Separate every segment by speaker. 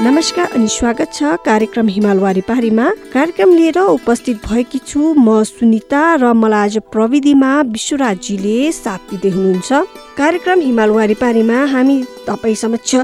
Speaker 1: नमस्कार अनि स्वागत छ कार्यक्रम हिमालवारी पारीमा कार्यक्रम लिएर उपस्थित भएकी छु म सुनिता र मलाई आज प्रविधिमा विश्वराजीले साथ दिँदै हुनुहुन्छ। कार्यक्रम हिमालवारी पारीमा हामी तपाईँ समक्ष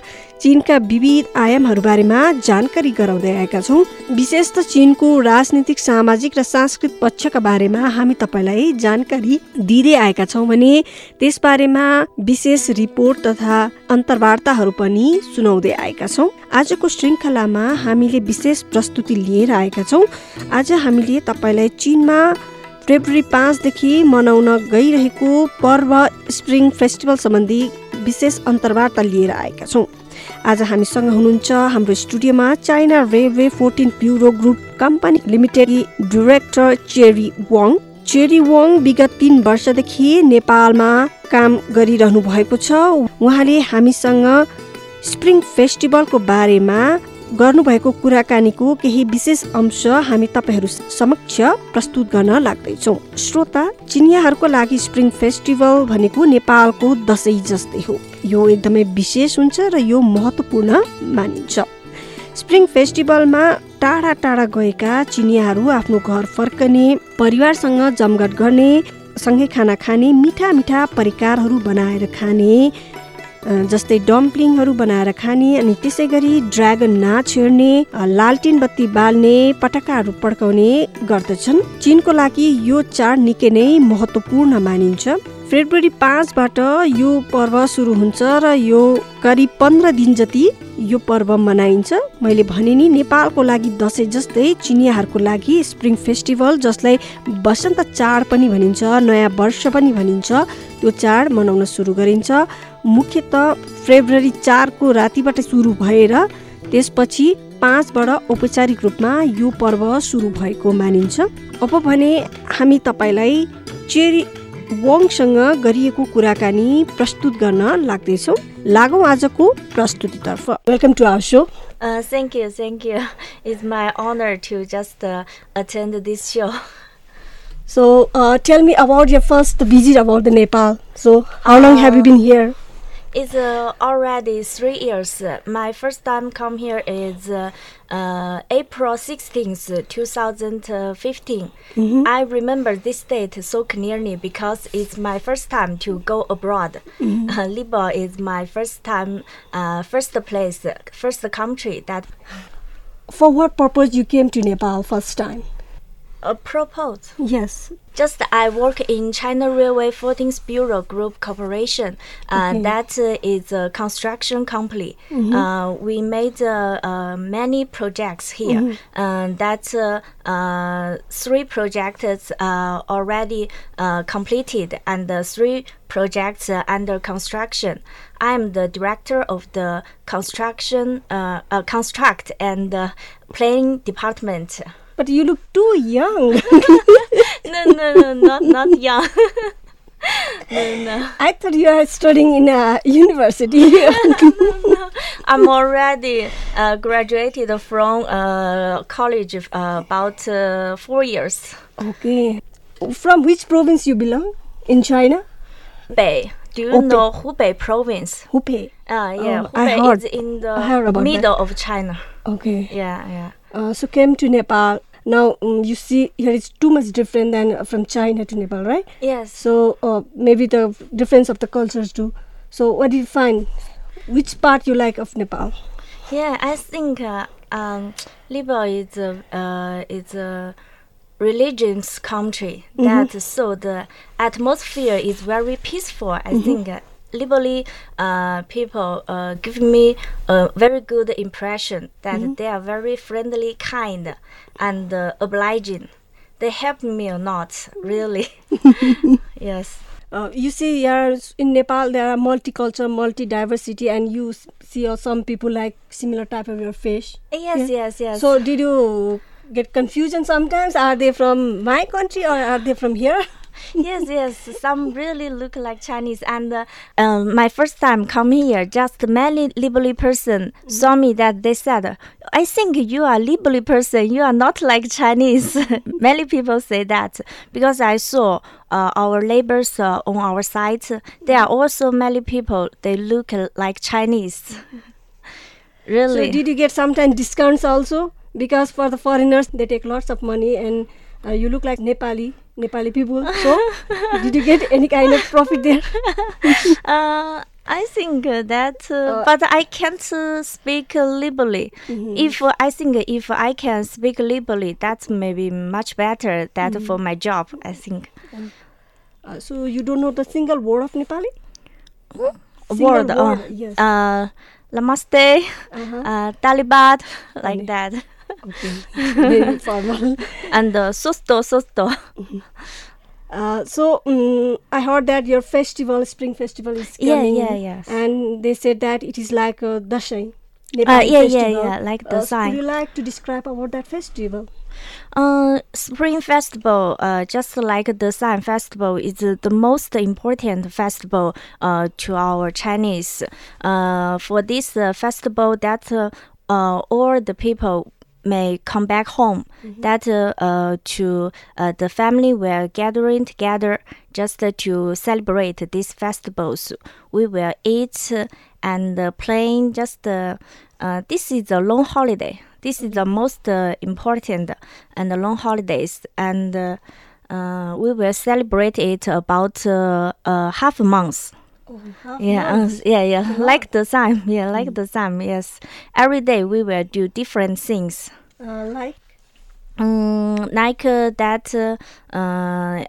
Speaker 1: चिनका विविध आयामहरू बारेमा जानकारी गराउँदै आएका छौँ। विशेष त चिनको राजनीतिक सामाजिक र सांस्कृतिक पक्षका बारेमा हामी तपाईँलाई जानकारी दिँदै आएका छौँ भने त्यसबारेमा विशेष रिपोर्ट तथा अन्तर्वार्ताहरू पनि सुनाउँदै आएका छौँ। आजको श्रृङ्खलामा हामीले विशेष प्रस्तुति लिएर आएका छौँ। आज हामीले तपाईँलाई चिनमा फेब्रुअरी पाँचदेखि मनाउन गइरहेको पर्व स्प्रिङ फेस्टिभल सम्बन्धी विशेष अन्तर्वार्ता लिएर आएका छौँ। आज हामीसँग हुनुहुन्छ हाम्रो स्टुडियोमा China railway fourteen bureau group company limited director Cherry Wang. Cherry Wang विगत तिन वर्षदेखि नेपालमा काम गरिरहनु भएको छ। उहाँले हामीसँग स्प्रिङ फेस्टिभलको बारेमा गर्नुभएको कुराकानीको केही विशेष अंश हामी तपाईँहरू समक्ष प्रस्तुत गर्न लाग्दैछौँ। श्रोता चिनियाहरूको लागि स्प्रिङ फेस्टिभल भनेको नेपालको दसैँ जस्तै हो। यो एकदमै विशेष हुन्छ र यो महत्त्वपूर्ण मानिन्छ। स्प्रिङ फेस्टिभलमा टाढा टाढा गएका चिनियाहरू आफ्नो घर फर्कने परिवारसँग जमघट गर्ने सँगै खाना खाने मिठा मिठा परिकारहरू बनाएर खाने जस्तै डम्पलिङहरू बनाएर खाने अनि त्यसै गरी ड्रागन नाच हेर्ने लालटिन बत्ती बाल्ने पटकाहरू पड्काउने गर्दछन्। चिनको लागि यो चाड निकै नै महत्त्वपूर्ण मानिन्छ। फेब्रुअरी पाँचबाट यो पर्व सुरु हुन्छ र यो करिब पन्ध्र दिन जति यो पर्व मनाइन्छ। मैले भने नि नेपालको लागि दसैँ जस्तै चिनियाहरूको लागि स्प्रिङ फेस्टिभल जसलाई वसन्त चाड पनि भनिन्छ नयाँ वर्ष पनि भनिन्छ त्यो चाड मनाउन सुरु गरिन्छ। मुख्यत फेब्रुअरी चारको रातिबाट सुरु भएर त्यसपछि पाँचबाट औपचारिक रूपमा यो पर्व सुरु भएको मानिन्छ। अब भने हामी तपाईँलाई चेरी वङसँग गरिएको कुराकानी प्रस्तुत गर्न लाग्दैछौँ। लागौ आजको प्रस्तुतितर्फ। Welcome to our so
Speaker 2: thank you thank you it's my honour to just attend this
Speaker 1: so so tell me about your first visit about the Nepal so how long have you been here
Speaker 2: It's uh, already three years. My first time come here is uh, uh, April 16th, 2015. I remember this date so clearly because it's my first time to go abroad. Uh, Libo is my first time, uh, first place, first country that
Speaker 1: For what purpose you came to Nepal first time?
Speaker 2: Uh, proposed.
Speaker 1: Yes.
Speaker 2: Just I work in China Railway 14th Bureau Group Corporation. Uh,
Speaker 1: Okay.
Speaker 2: That uh, is a construction company. Uh, we made uh, uh, many projects here. Uh, that's uh, uh, three projects uh, already uh, completed and three projects uh, under construction. I am the director of the construction, uh, uh, construct and uh, planning department.
Speaker 1: But you look too young.
Speaker 2: no, no, no, not not young. no, no.
Speaker 1: I thought you are studying in a university. no, no.
Speaker 2: I'm already uh, graduated from uh, college uh, about uh, four years.
Speaker 1: okay. From which province you belong? In China?
Speaker 2: Hubei. Do you
Speaker 1: Hubei.
Speaker 2: know Hubei province?
Speaker 1: Hubei.
Speaker 2: Uh, yeah,
Speaker 1: Oh, I
Speaker 2: Hubei
Speaker 1: heard-
Speaker 2: is in the
Speaker 1: about that.
Speaker 2: middle of China.
Speaker 1: Okay.
Speaker 2: Yeah, yeah.
Speaker 1: Uh, so came to Nepal. Now um, you see here it's too much different than from China to Nepal, right?
Speaker 2: Yes.
Speaker 1: So uh, maybe the difference of the cultures too. So what did you find? Which part you like of Nepal?
Speaker 2: Yeah, I think uh, um, Libo is a uh, is a religious country that so the atmosphere is very peaceful. I think Libali uh, people uh, give me a very good impression that they are very friendly, kind, and uh, obliging. They help me a lot, really. yes.
Speaker 1: Uh, you see, here in Nepal there are multicultural, multi-diversity, and you see uh, some people like similar type of your fish.
Speaker 2: Yes,
Speaker 1: Yeah.
Speaker 2: yes, yes.
Speaker 1: So did you get confusion sometimes. Are they from my country or are they from here?
Speaker 2: Yes, yes. Some really look like Chinese. And uh, um, my first time come here, just many Libeli person saw me that they said, "I think you are Libeli person. You are not like Chinese." many people say that because I saw uh, our neighbors uh, on our site. There are also many people. They look like Chinese. really.
Speaker 1: So did you get sometimes discounts also? Because for the foreigners, they take lots of money and uh, you look like Nepali, Nepali people. So did you get any kind of profit there?
Speaker 2: uh, I think that, uh, but I can't uh, speak liberally. If uh, I think if I can speak liberally, that's maybe much better. That for my job, I think.
Speaker 1: Uh, so you don't know the single word of Nepali? Single
Speaker 2: Word, uh,
Speaker 1: yes.
Speaker 2: uh, namaste,
Speaker 1: Uh-huh.
Speaker 2: uh, talibat, like that,
Speaker 1: Okay, very formal.
Speaker 2: and uh, susto susto.
Speaker 1: Uh, so um, I heard that your festival, spring festival, is
Speaker 2: Yeah,
Speaker 1: coming.
Speaker 2: yeah, yes.
Speaker 1: And they said that it is like a Dashain.
Speaker 2: Uh,
Speaker 1: Nepali
Speaker 2: yeah, yeah,
Speaker 1: festival.
Speaker 2: yeah, like the
Speaker 1: Uh,
Speaker 2: sign.
Speaker 1: Would you like to describe about that festival?
Speaker 2: Uh, Spring Festival, uh, just like the Sun Festival, is uh, the most important festival uh, to our Chinese. Uh, for this uh, festival, that uh, uh, all the people may come back home. That uh, to uh, the family were gathering together just to celebrate these festivals. We will eat and playing. Just uh, uh, this is a long holiday. This is the most uh, important and the long holidays, and we will celebrate it about half a month.
Speaker 1: Oh,
Speaker 2: Yeah, uh, yeah, yeah. Like the same. Yeah, like the same. Yes. Every day we will do different things.
Speaker 1: uh, like
Speaker 2: Um, like uh, that. Uh, uh,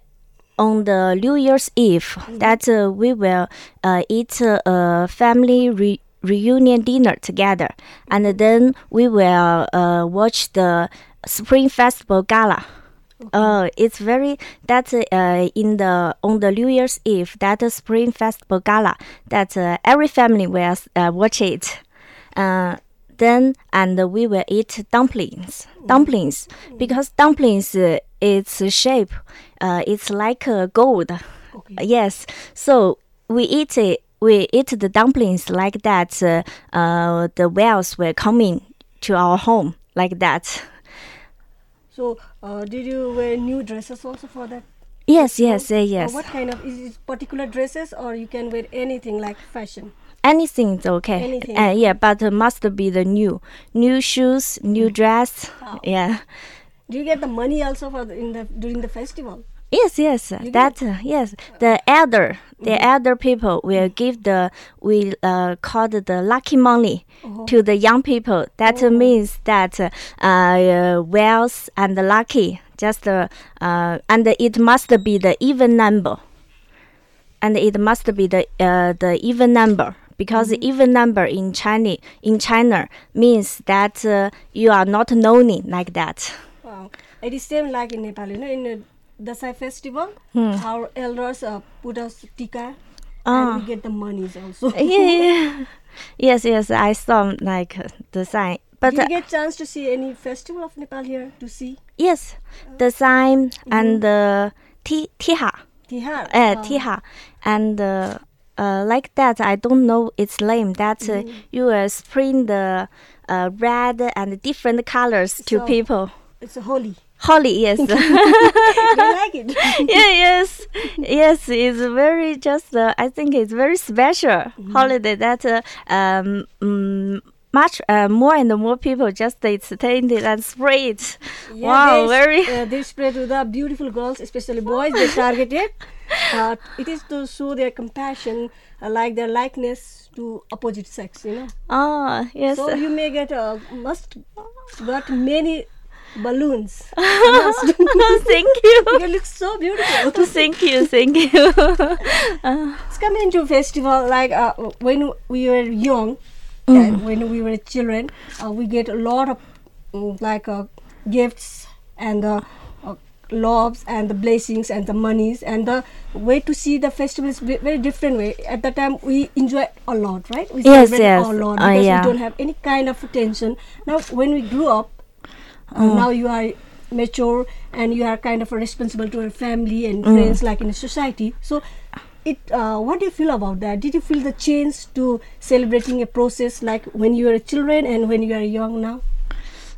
Speaker 2: on the New Year's Eve, that uh, we will uh, eat uh, a family re- reunion dinner together, and then we will uh, watch the Spring Festival gala. Uh, it's very that uh, in the on the New Year's Eve that uh, Spring Festival gala that uh, every family will uh, watch it. Uh, then and we will eat dumplings. Dumplings because dumplings uh, its shape, uh, it's like uh, gold.
Speaker 1: Okay.
Speaker 2: Yes, so we eat it. We eat the dumplings like that. Uh, uh, the whales will come in to our home like that.
Speaker 1: So. Uh, did you wear new dresses also for that?
Speaker 2: Yes, yes, uh, yes.
Speaker 1: what kind of is it particular dresses or you can wear anything like fashion?
Speaker 2: Anything is okay.
Speaker 1: Anything.
Speaker 2: Uh, yeah, but uh, must be the new, new shoes, new dress.
Speaker 1: Wow.
Speaker 2: Yeah.
Speaker 1: Do you get the money also for the, in the during the festival?
Speaker 2: Yes, yes.
Speaker 1: You
Speaker 2: That uh, yes, the elder, the elder people will give the we uh called the lucky money to the young people. That uh, means that uh, uh, wealth and lucky. Just uh, uh, and it must be the even number, and it must be the uh, the even number because even number in China in China means that uh, you are not known like that.
Speaker 1: Wow. It is same like in Nepal, you know, in the Dasai festival, our elders uh, put us tika
Speaker 2: Ah.
Speaker 1: and we get the monies also.
Speaker 2: yeah, yeah. Yes, yes, I saw like uh, the sign. But
Speaker 1: Did you
Speaker 2: uh,
Speaker 1: get chance to see any festival of Nepal here to see?
Speaker 2: yes, the sign and the ti tiha,
Speaker 1: Tihar.
Speaker 2: uh, tiha, and uh, uh, like that. I don't know its name. That uh, you will spring the uh, red and different colors to
Speaker 1: So-
Speaker 2: people.
Speaker 1: It's a holy.
Speaker 2: Holy, yes.
Speaker 1: You like it?
Speaker 2: yeah, yes, yes. It's very just. Uh, I think it's very special holiday that uh, um mm, much uh, more and more people just it's it and sprayed.
Speaker 1: Yeah,
Speaker 2: wow,
Speaker 1: they,
Speaker 2: very.
Speaker 1: Uh, they spread to the beautiful girls, especially boys. They targeted. Uh, it is to show their compassion, uh, like their likeness to opposite sex. You know.
Speaker 2: Ah, yes.
Speaker 1: So you may get uh, must but many balloons.
Speaker 2: Thank you.
Speaker 1: you look so beautiful.
Speaker 2: thank you, thank you.
Speaker 1: It's coming to festival like uh, when we were young, and when we were children, uh, we get a lot of mm, like uh, gifts and the uh, loves and the blessings and the monies and the way to see the festival is ve- very different way. At that time, we enjoy a lot, right? We
Speaker 2: Yes,
Speaker 1: celebrate
Speaker 2: yes.
Speaker 1: a lot
Speaker 2: Uh,
Speaker 1: because
Speaker 2: yeah.
Speaker 1: we don't have any kind of tension. Now, when we grew up, Uh, now you are mature and you are kind of responsible to your family and friends like in a society. So it uh, what do you feel about that? Did you feel the change to celebrating a process like when you were a children and when you are young now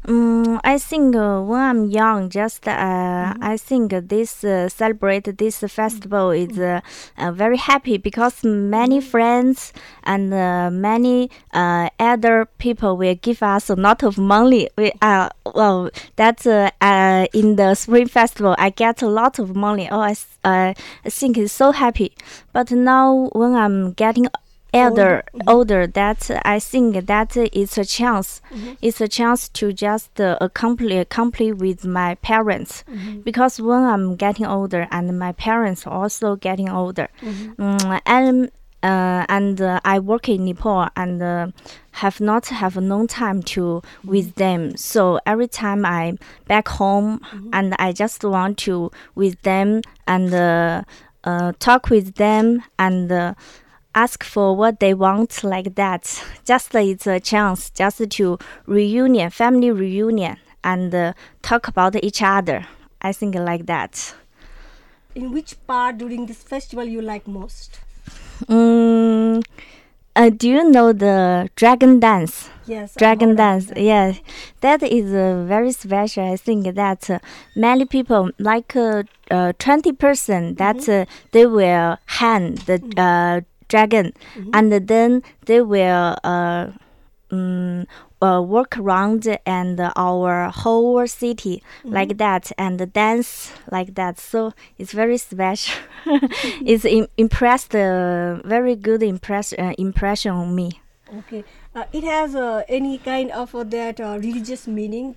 Speaker 2: Um, I think uh, when I'm young, just uh, I think this uh, celebrate this festival is uh, uh, very happy because many friends and uh, many uh, other people will give us a lot of money. We uh, well that's uh, uh, in the spring festival I get a lot of money. Oh, I I think it's so happy. But now when I'm getting elder older that i think that it's a chance. It's a chance to just uh, accomplish accomplish with my parents. Because when i'm getting older and my parents also getting older mm, and uh, and uh, I work in Nepal and uh, have not have no time to with them. So every time I'm back home and I just want to with them and uh, uh, talk with them and uh, ask for what they want like that. Just it's a chance just to reunion, family reunion, and uh, talk about each other. I think like that.
Speaker 1: in which part during this festival you like most
Speaker 2: Mm, uh, do you know the dragon dance?
Speaker 1: yes
Speaker 2: Dragon dance,
Speaker 1: that.
Speaker 2: yeah, that is uh, very special. I think that uh, many people, like uh, uh, 20%, that uh, they will hand the dragon and then they will uh, mm, uh, work around and our whole city like that and dance like that. So it's very special. it's im- impressed, uh, very good impress- uh, impression on me.
Speaker 1: Okay. Uh, it has uh, any kind of uh, that uh, religious meaning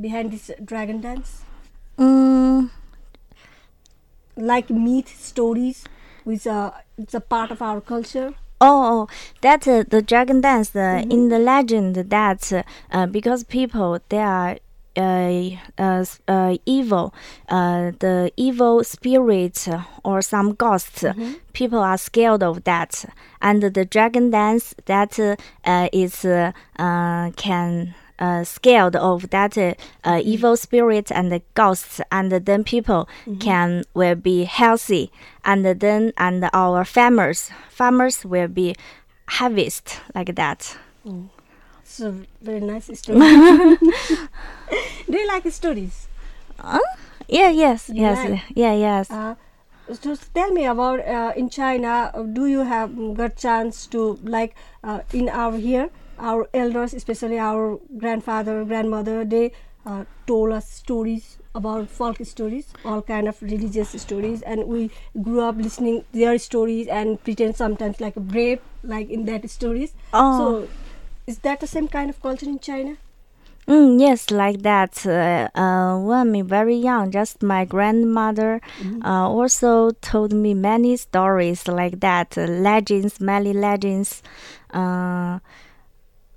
Speaker 1: behind this dragon dance,
Speaker 2: Mm,
Speaker 1: like myth stories, which uh, it's a part of our culture.
Speaker 2: Oh, oh, that uh, the dragon dance uh, in the legend that uh, uh, because people they are uh, uh, uh, evil, uh, the evil spirits uh, or some ghosts, people are scared of that, and the dragon dance that uh, uh, is uh, uh, can. Uh, scared of that uh, uh, evil spirit and the ghosts, and then people can will be healthy, and then and our farmers farmers will be harvest like that.
Speaker 1: It's a very nice story. Do you like stories?
Speaker 2: Yeah, yes,
Speaker 1: You
Speaker 2: yes,
Speaker 1: like?
Speaker 2: yeah, yes.
Speaker 1: Uh, so tell me about uh, in China. uh, Do you have mm, got chance to like uh, in our here our elders, especially our grandfather, grandmother, they uh, told us stories about folk stories, all kind of religious stories, and we grew up listening their stories and pretend sometimes like a brave, like in that stories.
Speaker 2: Oh.
Speaker 1: So, is that the same kind of culture in China?
Speaker 2: Mm, yes, like that. Uh, uh, when I'm very young, just my grandmother uh, also told me many stories like that, uh, legends, many legends.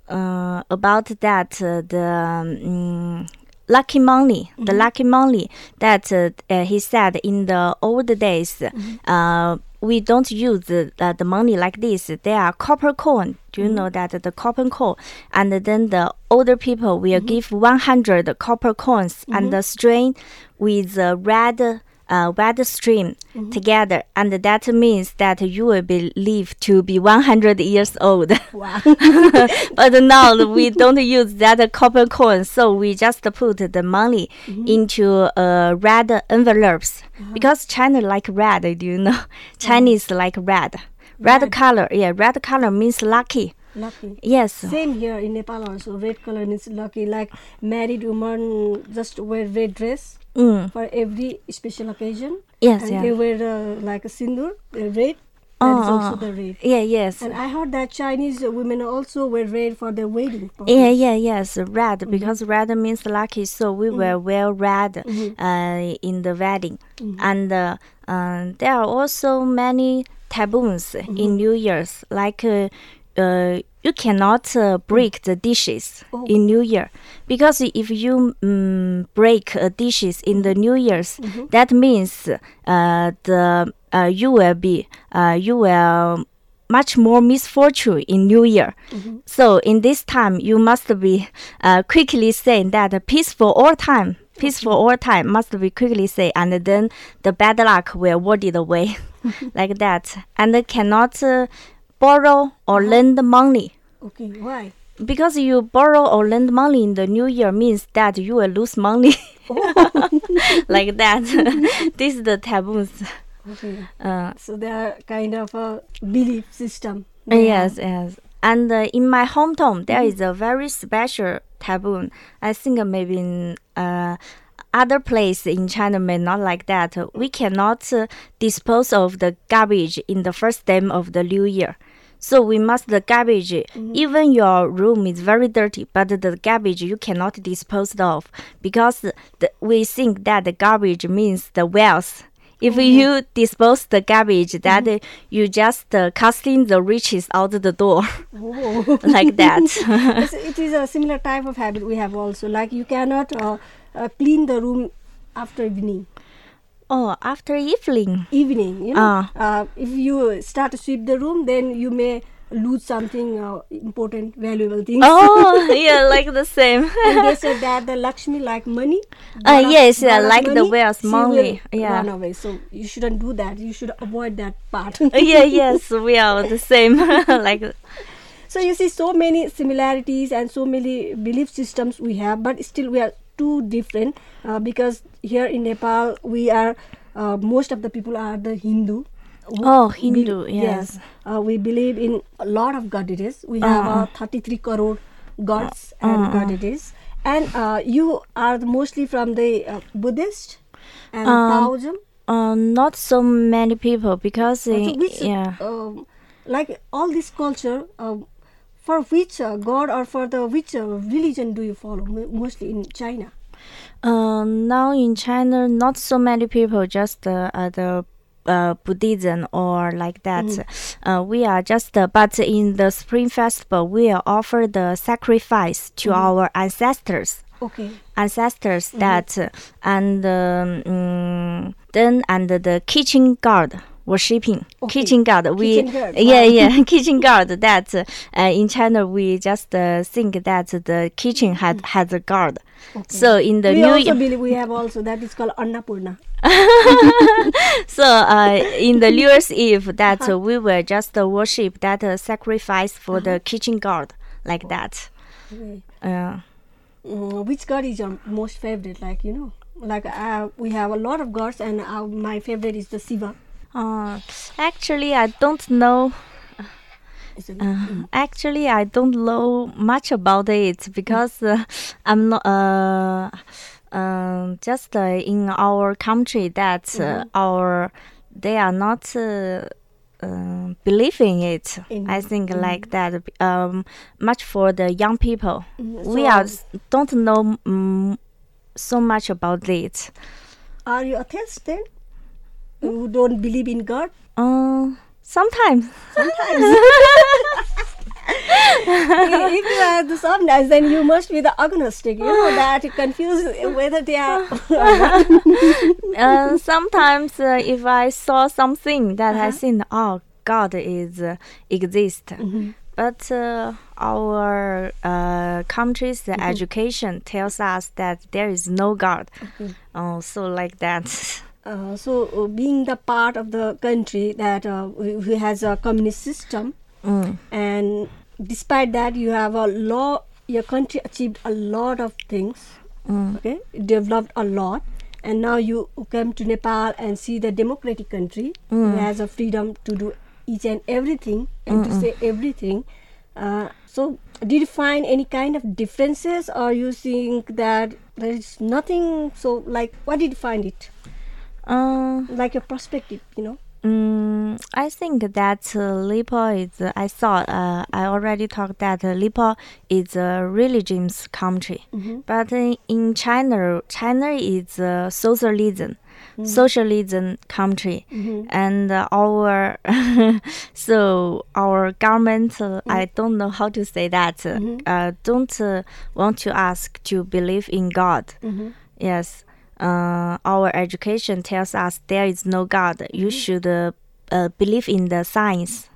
Speaker 2: Uh, about that, uh, the um, lucky money, the lucky money that uh, uh, he said in the old days, uh, we don't use the, the money like this. They are copper coin. Do you know that the copper coin? And then the older people will give 100 copper coins and the string with the red. Uh, red stream together, and that means that you will be live to be 100 years old.
Speaker 1: Wow.
Speaker 2: but now we don't use that copper coin, so we just put the money into uh, red envelopes because China like red. Do you know? Chinese like red. Red,
Speaker 1: Red.
Speaker 2: color, yeah, red color means lucky.
Speaker 1: Lucky.
Speaker 2: Yes.
Speaker 1: Same here in Nepal also. Red color means lucky. Like married woman just wear red dress
Speaker 2: Mm.
Speaker 1: for every special occasion.
Speaker 2: Yes,
Speaker 1: and
Speaker 2: yeah.
Speaker 1: they wear uh, like a sindur, uh, red. That is also
Speaker 2: oh.
Speaker 1: the red.
Speaker 2: Yeah, yes.
Speaker 1: And I heard that Chinese women also wear red for their wedding.
Speaker 2: Yeah,
Speaker 1: purpose.
Speaker 2: yeah, yes, red because red means lucky, so we will wear red uh, in the wedding. And uh, uh, there are also many taboos in New Year's, like uh, uh, you cannot uh, break the dishes
Speaker 1: Oh.
Speaker 2: in New Year. Because if you um, break uh, dishes in the New Year's, that means uh, the uh, you will be uh, you will much more misfortune in New Year. So in this time, you must be uh, quickly saying that peaceful all time, peaceful all time must be quickly say, and then the bad luck will ward it away, like that, and cannot uh, borrow or lend money.
Speaker 1: Okay, why?
Speaker 2: because you borrow or lend money in the new year means that you will lose money. Like that. This is the taboos.
Speaker 1: Okay.
Speaker 2: uh,
Speaker 1: So they are kind of a belief system.
Speaker 2: yes yes. And uh, in my hometown there is a very special taboo. I think maybe in uh, other place in china may not like that. We cannot uh, dispose of the garbage in the first day of the new year so we must the garbage even your room is very dirty but the garbage you cannot dispose of because the, we think that the garbage means the wealth if you dispose the garbage that uh, you just uh, casting the riches out the door
Speaker 1: Oh.
Speaker 2: like that
Speaker 1: it is a similar type of habit we have also. Like you cannot uh, uh, clean the room after evening.
Speaker 2: Oh after evening
Speaker 1: Evening, you know.
Speaker 2: Ah.
Speaker 1: Uh, if you start to sweep the room, then you may lose something uh, important, valuable things.
Speaker 2: oh yeah like the same
Speaker 1: and they said that the Lakshmi like money.
Speaker 2: Uh,
Speaker 1: of-
Speaker 2: yes, yeah, like the
Speaker 1: money,
Speaker 2: wealth,
Speaker 1: she
Speaker 2: money, yeah.
Speaker 1: Run away. So you shouldn't do that. You should avoid that part.
Speaker 2: yeah yes we are the same like
Speaker 1: So you see so many similarities and so many belief systems we have, but still we are too different uh, because here in Nepal we are uh, most of the people are the Hindu. who
Speaker 2: Oh,
Speaker 1: be-
Speaker 2: Hindu, yes.
Speaker 1: Uh, we believe in a lot of goddesses. We have uh, 33 crore gods and goddesses. And uh, you are mostly from the uh, Buddhist and Taoism.
Speaker 2: uh, not so many people because
Speaker 1: So
Speaker 2: uh, yeah
Speaker 1: um, like all this culture, um, for which uh, god or for the which uh, religion do you follow? mo- Mostly in China.
Speaker 2: uh, now in china not so many people just uh, the uh, Buddhism or like that. Uh, we are just, uh, but in the Spring Festival, we are offer the sacrifice to our ancestors.
Speaker 1: Okay.
Speaker 2: ancestors that uh, and um, mm, then and the kitchen guard worshipping
Speaker 1: Okay.
Speaker 2: kitchen god we
Speaker 1: Kitchen
Speaker 2: yeah
Speaker 1: wow.
Speaker 2: yeah kitchen guard that uh, in china we just uh, think that the kitchen had has a guard so in the
Speaker 1: we
Speaker 2: new
Speaker 1: also
Speaker 2: year
Speaker 1: believe we have also that is called Annapurna.
Speaker 2: so uh, in the new year's eve that uh, we will just uh, worship that uh, sacrifice for the kitchen god like that
Speaker 1: Okay.
Speaker 2: uh,
Speaker 1: Mm, which god is your most favorite? Like you know, like uh, we have a lot of gods, and uh, my favorite is the Shiva.
Speaker 2: Uh, actually i don't know Uh, actually, I don't know much about it because uh, I'm not uh, um, just uh, in our country that uh, our they are not uh, uh, believing it.
Speaker 1: In-
Speaker 2: I think like that. Um, much for the young people,
Speaker 1: Mhm.
Speaker 2: we are don't know mm so much about it.
Speaker 1: Are you atheist then? You don't believe in God?
Speaker 2: Uh, sometimes.
Speaker 1: Sometimes. if you are the sometimes, then you must be the agnostic. You know that you confuse whether they are.
Speaker 2: uh, sometimes uh, if I saw something that I think, oh, God is uh, exist, but uh, our uh, country's education tells us that there is no God. Oh, so like that.
Speaker 1: Uh, so, uh, being the part of the country that uh, who has a communist system,
Speaker 2: Mm.
Speaker 1: and despite that, you have a law. Your country achieved a lot of things.
Speaker 2: Mm.
Speaker 1: Okay, developed a lot, and now you come to Nepal and see the democratic country who has a freedom to do each and everything and to say everything. Uh, so, did you find any kind of differences, or you think that there is nothing? So, like, what did you find it?
Speaker 2: Uh,
Speaker 1: Like your perspective, you know?
Speaker 2: Mm, I think that uh, Lipo is. Uh, I thought uh, I already talked that uh, Lipo is a religion's country, but in, in China, China is a socialism, socialism country, and uh, our so our government. Uh, I don't know how to say that. Uh, uh, don't uh, want to ask to believe in God. Yes. Uh, our education tells us there is no God. You should uh, uh, believe in the science,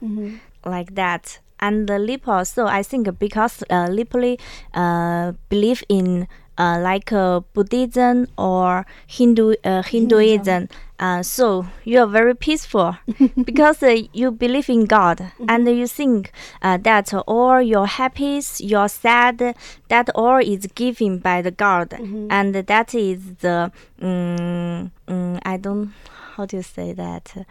Speaker 2: like that. And the Lipo, so I think because uh, Lipoli uh, believe in uh, like uh, Buddhism or Hindu uh, Hinduism, uh, so you are very peaceful because uh, you believe in God and you think uh, that all your happiness, your sad, that all is given by the God, and that is the um, um, I don't how to say that.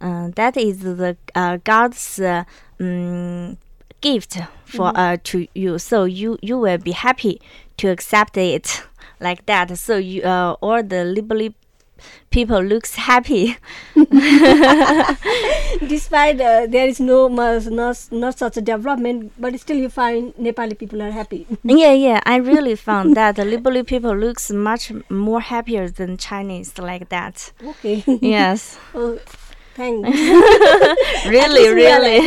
Speaker 2: Uh, that is the uh, God's uh, um, gift for uh, to you. So you you will be happy to accept it like that. So you uh, all the liberally people looks happy.
Speaker 1: Despite uh, there is no much, not, not such a development, but still you find Nepali people are happy.
Speaker 2: yeah, yeah. I really found that the people looks much more happier than Chinese like that.
Speaker 1: okay.
Speaker 2: Yes,
Speaker 1: oh, thanks.
Speaker 2: really, really.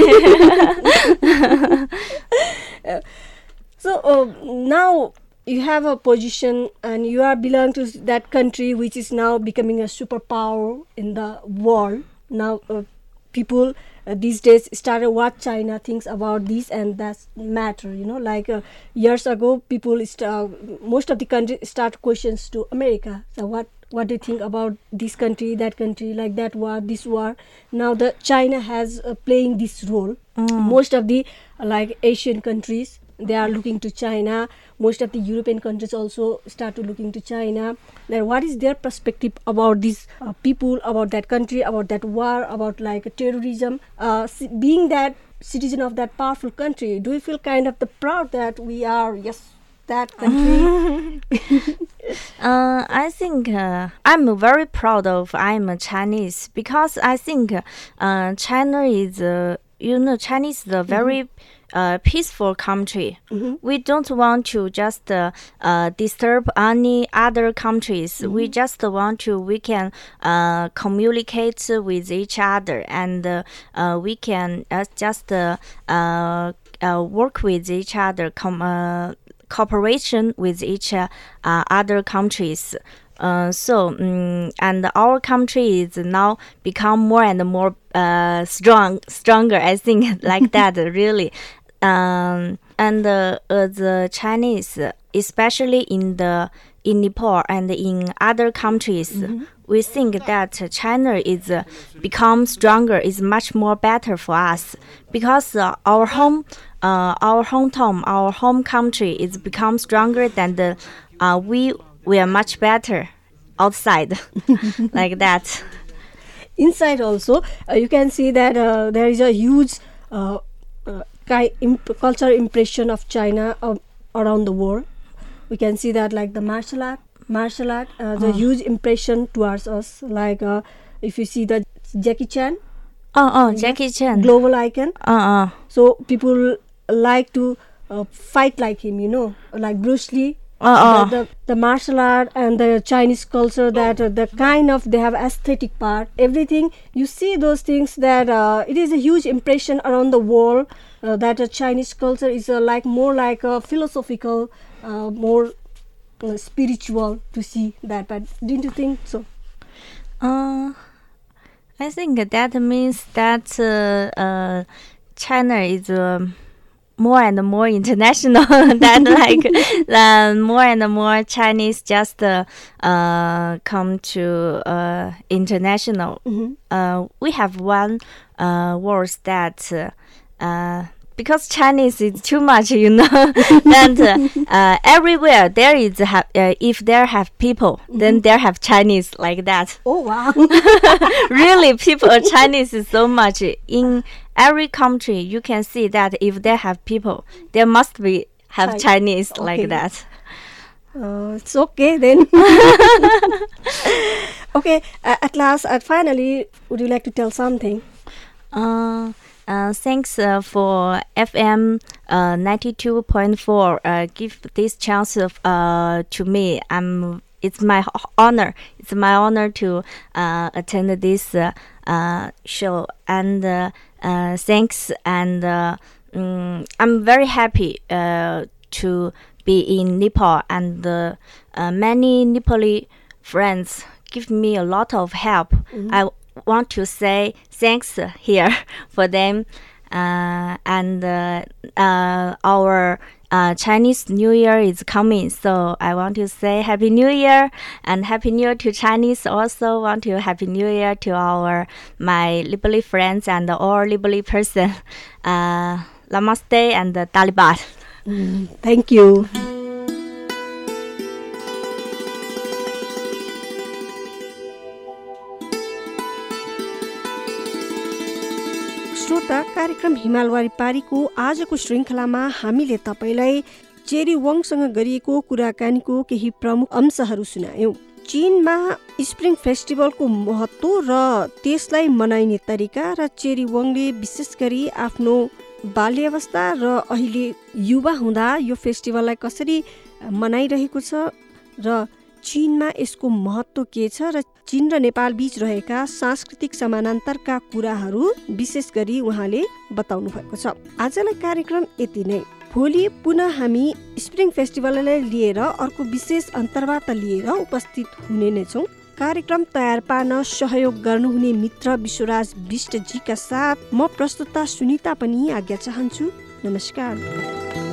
Speaker 1: So uh, now you have a position and you are belong to that country which is now becoming a superpower in the world. Now uh, people uh, these days started what China thinks about this and that matter. You know, like uh, years ago, people st- uh, most of the country start questions to America. So what what do you think about this country, that country, like that war, this war? Now the China has uh, playing this role. Most of the like Asian countries they are looking to China. Most of the European countries also start to looking to China. Then what is their perspective about these uh, people, about that country, about that war, about like terrorism? Uh, being that citizen of that powerful country, do you feel kind of the proud that we are yes that country?
Speaker 2: Uh, I think uh, I'm very proud of I'm a Chinese because I think uh, China is uh, you know Chinese is a very uh, peaceful country. We don't want to just uh, uh, disturb any other countries. We just want to we can uh, communicate with each other and uh, uh, we can uh, just uh, uh, uh, work with each other. Com- uh, cooperation with each uh, uh, other countries. Uh, so mm and our country is now become more and more uh, strong, stronger. I think like that really. Um, and uh, uh, the Chinese, especially in the in Nepal and in other countries, we think that China is uh, become stronger, is much more better for us. Because uh, our home, uh, our hometown, our home country is become stronger than the uh, we we are much better outside. Like that.
Speaker 1: Inside also, uh, you can see that uh, there is a huge uh, imp- cultural impression of China uh, around the world. We can see that like the martial art, martial art, uh, the huge impression towards us. Like uh, if you see the Jackie Chan,
Speaker 2: Oh oh, Jackie Chan.
Speaker 1: global icon,
Speaker 2: Uh uh.
Speaker 1: so people like to uh, fight like him. You know, like Bruce Lee.
Speaker 2: Uh
Speaker 1: the, the, the martial art and the Chinese culture that uh, the kind of they have aesthetic part everything you see those things that uh, it is a huge impression around the world uh, that uh, Chinese culture is uh, like more like a philosophical uh, more uh, spiritual to see that but didn't you think so?
Speaker 2: Uh, I think that means that uh, uh, China is uh, more and more international. that like uh, more and more Chinese just uh, uh, come to uh, international. Uh, we have one uh, word that. Uh, uh, because Chinese is too much, you know, and uh, uh, everywhere there is have uh, if there have people, then there have Chinese like that
Speaker 1: oh wow
Speaker 2: really people Chinese is so much in every country you can see that if they have people there must be have
Speaker 1: Chi-
Speaker 2: Chinese
Speaker 1: Okay.
Speaker 2: like that.
Speaker 1: Uh, it's okay then. Okay uh, at last uh, finally would you like to tell something?
Speaker 2: Uh, uh, thanks uh, for FM uh, 92.4 uh, give this chance of, uh, to me. I'm it's my honor it's my honor to uh, attend this uh, uh, show. And uh, uh, thanks. And uh, mm, I'm very happy uh, to be in Nepal. And uh, uh, many Nepali friends give me a lot of help. I want to say thanks here for them. Uh, and uh, uh, our uh, Chinese New Year is coming, so I want to say Happy New Year and Happy New Year to Chinese. Also want to Happy New Year to our my Libali friends and all Libali person. Uh, Namaste and Taliban.
Speaker 1: Thank you. कार्यक्रम हिमालवारी पारीको आजको श्रृङ्खलामा हामीले तपाईँलाई cherry वङसँग गरिएको कुराकानीको केही प्रमुख अंशहरू सुनायौँ। चीनमा spring फेस्टिभलको महत्त्व र त्यसलाई मनाइने तरिका र चेरी वङले विशेष गरी आफ्नो बाल्यावस्था र अहिले युवा हुँदा यो फेस्टिभललाई कसरी मनाइरहेको छ र चीनमा यसको महत्त्व के छ र चीन र नेपाल बीच रहेका सांस्कृतिक समानान्तरका कुराहरू विशेष गरी उहाँले बताउनु भएको छ। आजलाई कार्यक्रम यति नै। भोलि पुनः हामी स्प्रिङ फेस्टिभललाई लिएर अर्को विशेष अन्तर्वार्ता लिएर उपस्थित हुने नै छौँ। कार्यक्रम तयार पार्न सहयोग गर्नुहुने मित्र विश्वराज विष्टजीका साथ म प्रस्तुता सुनिता पनि आज्ञा चाहन्छु। नमस्कार।